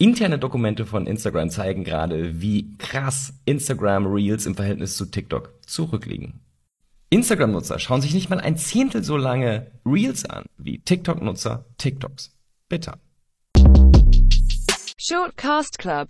Interne Dokumente von Instagram zeigen gerade, wie krass Instagram Reels im Verhältnis zu TikTok zurückliegen. Instagram-Nutzer schauen sich nicht mal ein Zehntel so lange Reels an wie TikTok-Nutzer TikToks. Bitter. Shortcast Club